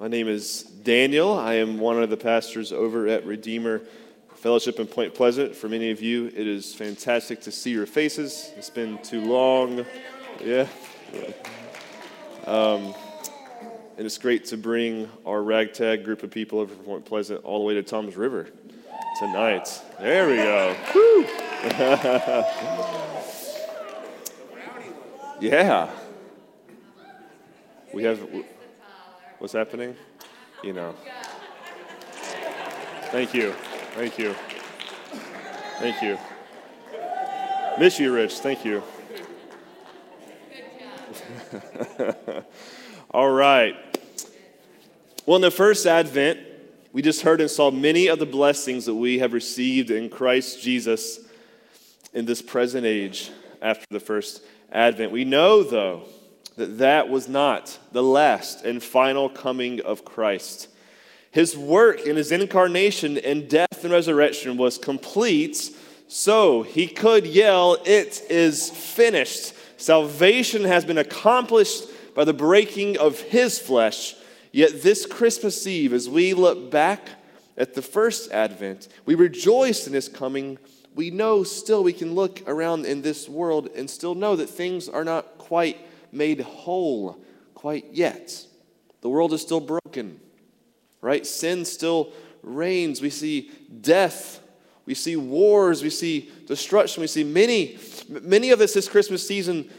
My name is Daniel. I am one of the pastors over at Redeemer Fellowship in Point Pleasant. For many of you, it is fantastic to see your faces. It's been too long. Yeah. Um, and it's great to bring our ragtag group of people over from Point Pleasant all the way to Toms River tonight. There we go. yeah. We have. What's happening? You know. Thank you. Thank you. Thank you. Miss you, Rich. Thank you. All right. Well, in the first advent, we just heard and saw many of the blessings that we have received in Christ Jesus in this present age after the first advent. We know, though, that that was not the last and final coming of Christ. His work in his incarnation and death and resurrection was complete, so he could yell, It is finished. Salvation has been accomplished by the breaking of his flesh. Yet this Christmas Eve, as we look back at the first advent, we rejoice in his coming. We know still we can look around in this world and still know that things are not quite made whole quite yet. The world is still broken, right? Sin still reigns. We see death. We see wars. We see destruction. We see many, many of us this Christmas season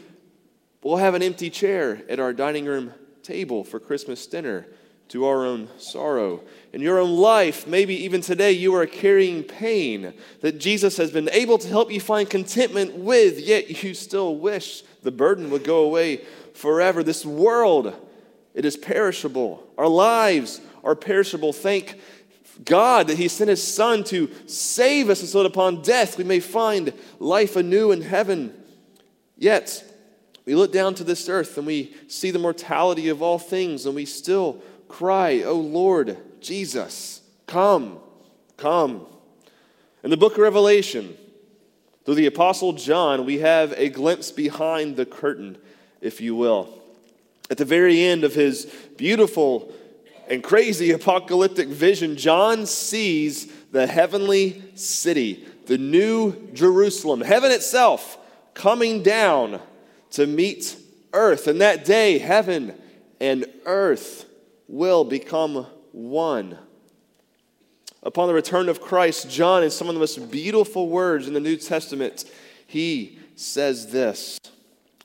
will have an empty chair at our dining room table for Christmas dinner to our own sorrow. In your own life, maybe even today, you are carrying pain that Jesus has been able to help you find contentment with, yet you still wish the burden would go away forever. This world, it is perishable. Our lives are perishable. Thank God that He sent His Son to save us, and so that upon death we may find life anew in heaven. Yet, we look down to this earth and we see the mortality of all things, and we still cry, O Lord Jesus, come, come. In the book of Revelation, through the Apostle John, we have a glimpse behind the curtain, if you will. At the very end of his beautiful and crazy apocalyptic vision, John sees the heavenly city, the new Jerusalem, heaven itself, coming down to meet earth. And that day, heaven and earth will become one. Upon the return of Christ, John, in some of the most beautiful words in the New Testament, he says this.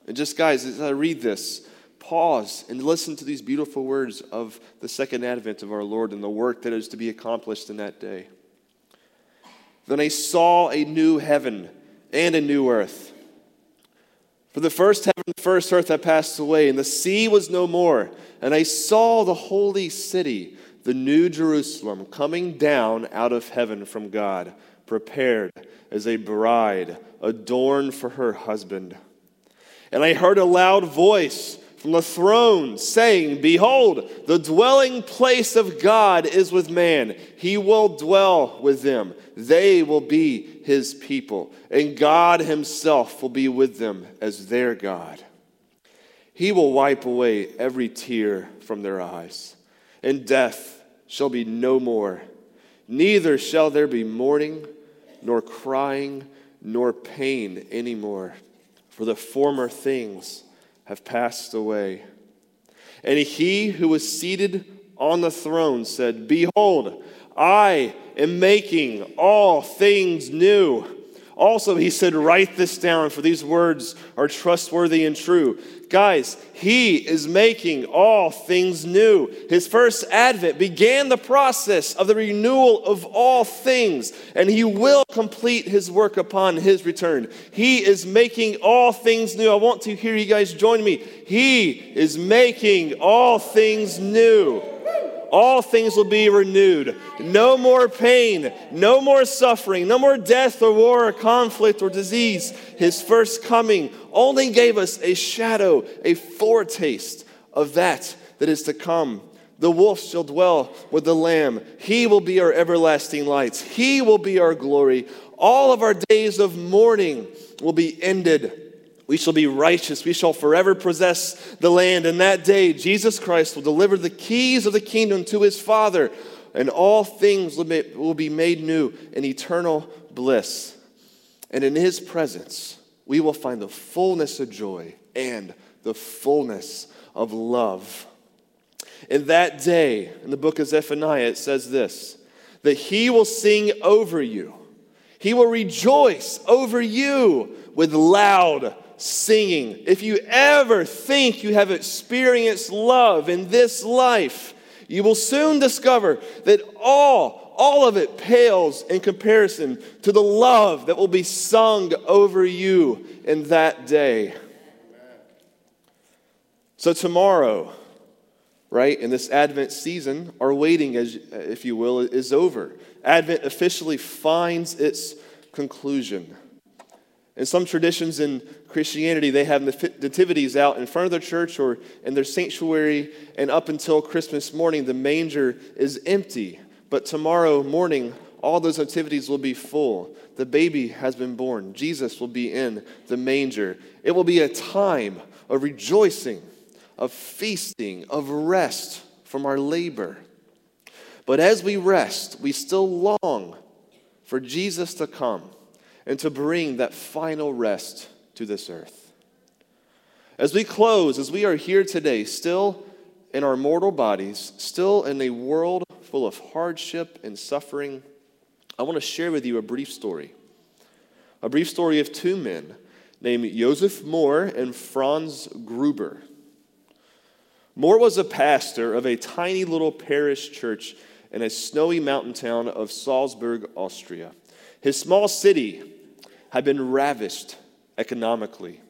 And just, guys, as I read this, pause and listen to these beautiful words of the second advent of our Lord and the work that is to be accomplished in that day. Then I saw a new heaven and a new earth. For the first heaven the first earth had passed away, and the sea was no more. And I saw the holy city, the new Jerusalem, coming down out of heaven from God, prepared as a bride adorned for her husband. And I heard a loud voice from the throne, saying, Behold, the dwelling place of God is with man. He will dwell with them. They will be his people, and God himself will be with them as their God. He will wipe away every tear from their eyes, and death shall be no more. Neither shall there be mourning, nor crying, nor pain anymore, for the former things have passed away. And he who was seated on the throne said, Behold, I am making all things new. Also, he said, Write this down, for these words are trustworthy and true. Guys, he is making all things new. His first advent began the process of the renewal of all things, and he will complete his work upon his return. He is making all things new. I want to hear you guys join me. He is making all things new all things will be renewed. No more pain, no more suffering, no more death or war or conflict or disease. His first coming only gave us a shadow, a foretaste of that that is to come. The wolf shall dwell with the lamb. He will be our everlasting lights. He will be our glory. All of our days of mourning will be ended. We shall be righteous. We shall forever possess the land. And that day, Jesus Christ will deliver the keys of the kingdom to his Father, and all things will be made new in eternal bliss. And in his presence, we will find the fullness of joy and the fullness of love. In that day, in the book of Zephaniah, it says this that he will sing over you, he will rejoice over you with loud singing. If you ever think you have experienced love in this life, you will soon discover that all, all of it pales in comparison to the love that will be sung over you in that day. So, tomorrow, right, in this Advent season, our waiting, as, if you will, is over. Advent officially finds its conclusion. In some traditions in Christianity, they have nativities out in front of their church or in their sanctuary, and up until Christmas morning, the manger is empty. But tomorrow morning, all those nativities will be full. The baby has been born. Jesus will be in the manger. It will be a time of rejoicing, of feasting, of rest from our labor. But as we rest, we still long for Jesus to come and to bring that final rest to this earth. As we close, as we are here today, still in our mortal bodies, still in a world full of hardship and suffering, I want to share with you a brief story. A brief story of two men named Joseph Mohr and Franz Gruber. Mohr was a pastor of a tiny little parish church in a snowy mountain town of Salzburg, Austria. His small city had been ravished economically.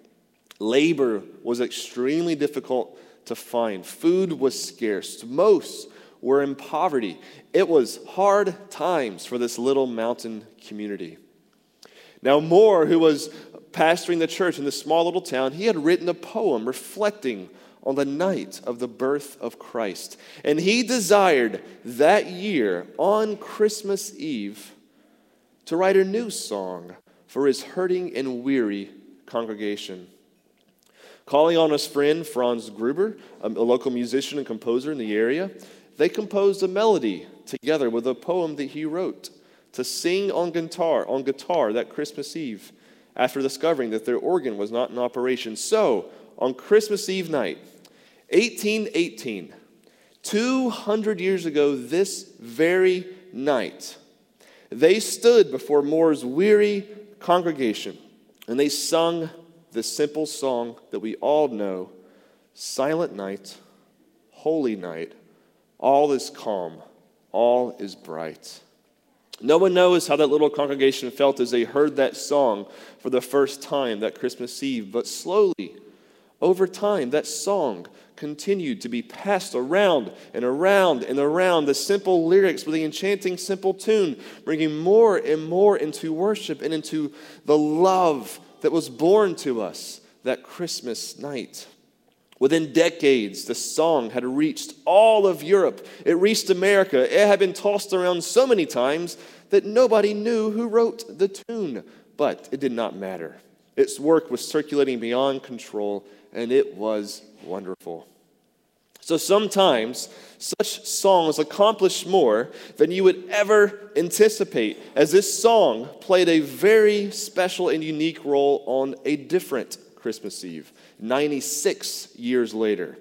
Labor was extremely difficult to find, food was scarce. Most were in poverty. It was hard times for this little mountain community. Now, Mohr, who was pastoring the church in this small little town, he had written a poem reflecting on the night of the birth of Christ. And he desired that year, on Christmas Eve, to write a new song for his hurting and weary congregation. Calling on his friend Franz Gruber, a local musician and composer in the area, they composed a melody together with a poem that he wrote to sing on guitar, on guitar that Christmas Eve after discovering that their organ was not in operation. So, on Christmas Eve night, 1818, 200 years ago, this very night, they stood before Mohr's weary congregation and they sung the simple song that we all know Silent night, holy night, all is calm, all is bright. No one knows how that little congregation felt as they heard that song for the first time that Christmas Eve, but slowly, over time, that song continued to be passed around and around and around. The simple lyrics with the enchanting simple tune, bringing more and more into worship and into the love that was born to us that Christmas night. Within decades, the song had reached all of Europe. It reached America. It had been tossed around so many times that nobody knew who wrote the tune, but it did not matter. Its work was circulating beyond control, and it was wonderful. So sometimes such songs accomplish more than you would ever anticipate, as this song played a very special and unique role on a different Christmas Eve, 96 years later.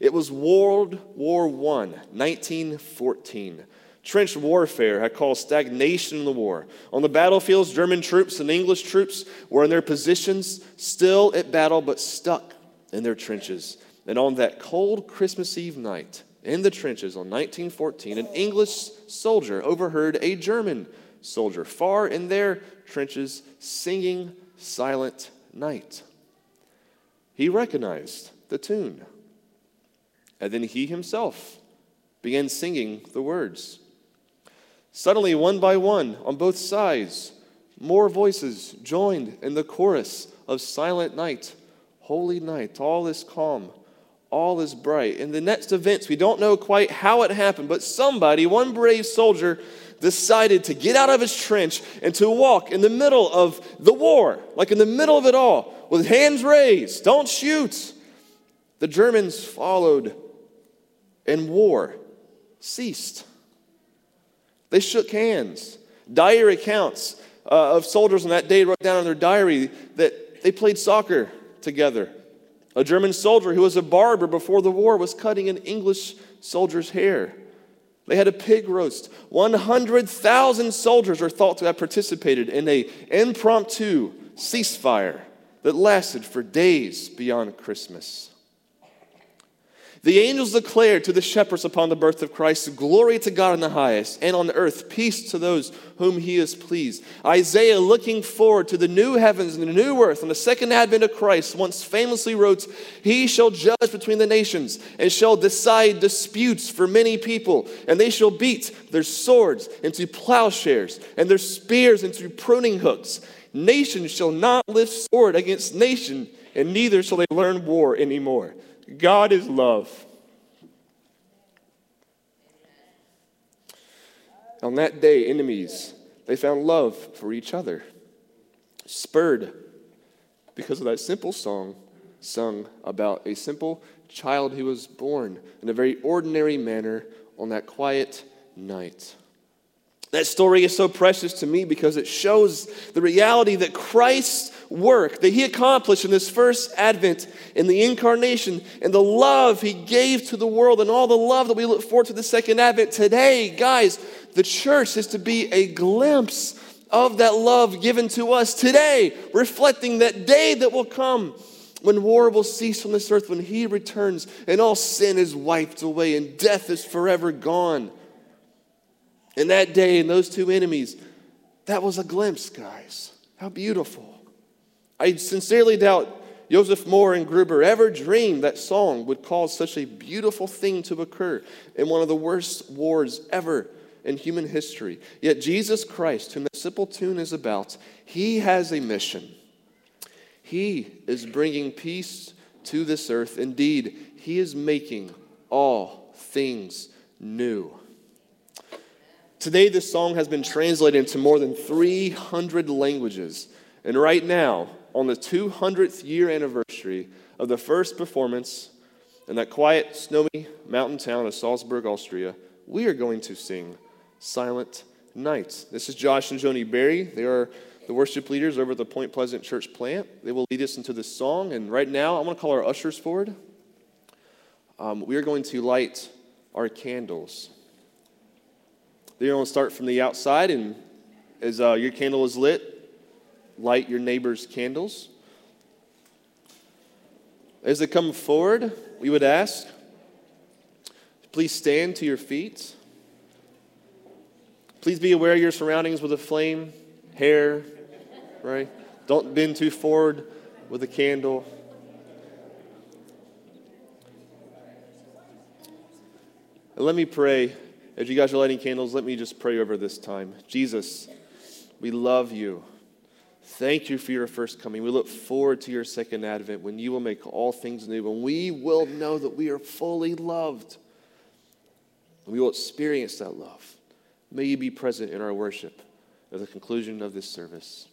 It was World War I, 1914. Trench warfare had caused stagnation in the war. On the battlefields, German troops and English troops were in their positions, still at battle, but stuck in their trenches. And on that cold Christmas Eve night, in the trenches on 1914, an English soldier overheard a German soldier far in their trenches singing Silent Night. He recognized the tune. And then he himself began singing the words. Suddenly, one by one, on both sides, more voices joined in the chorus of Silent Night. Holy night, all is calm all is bright. In the next events, we don't know quite how it happened, but somebody, one brave soldier, decided to get out of his trench and to walk in the middle of the war, like in the middle of it all, with hands raised, don't shoot. The Germans followed, and war ceased. They shook hands. Diary accounts uh, of soldiers on that day wrote down in their diary that they played soccer together. A German soldier who was a barber before the war was cutting an English soldier's hair. They had a pig roast. 100,000 soldiers are thought to have participated in a impromptu ceasefire that lasted for days beyond Christmas. The angels declared to the shepherds upon the birth of Christ, Glory to God in the highest, and on earth peace to those whom he is pleased. Isaiah, looking forward to the new heavens and the new earth and the second advent of Christ, once famously wrote, He shall judge between the nations and shall decide disputes for many people, and they shall beat their swords into plowshares and their spears into pruning hooks. Nation shall not lift sword against nation, and neither shall they learn war anymore. God is love. On that day, enemies, they found love for each other, spurred because of that simple song sung about a simple child who was born in a very ordinary manner on that quiet night. That story is so precious to me because it shows the reality that Christ's work that he accomplished in this first advent in the incarnation and the love he gave to the world and all the love that we look forward to the second advent today, guys, the church is to be a glimpse of that love given to us today, reflecting that day that will come when war will cease from this earth, when he returns and all sin is wiped away and death is forever gone. And that day, and those two enemies, that was a glimpse, guys. How beautiful. I sincerely doubt Joseph Mohr and Gruber ever dreamed that song would cause such a beautiful thing to occur in one of the worst wars ever in human history. Yet Jesus Christ, whom that simple tune is about, he has a mission. He is bringing peace to this earth. Indeed, he is making all things new. Today, this song has been translated into more than 300 languages. And right now, on the 200th year anniversary of the first performance in that quiet, snowy mountain town of Salzburg, Austria, we are going to sing Silent Night. This is Josh and Joni Berry. They are the worship leaders over at the Point Pleasant Church plant. They will lead us into this song. And right now, I'm going to call our ushers forward. Um, we are going to light our candles. They're going to start from the outside, and as uh, your candle is lit, light your neighbor's candles. As they come forward, we would ask, please stand to your feet. Please be aware of your surroundings with a flame, hair, right? Don't bend too forward with a candle. And let me pray as you guys are lighting candles, let me just pray over this time. Jesus, we love you. Thank you for your first coming. We look forward to your second advent when you will make all things new, when we will know that we are fully loved. And we will experience that love. May you be present in our worship at the conclusion of this service.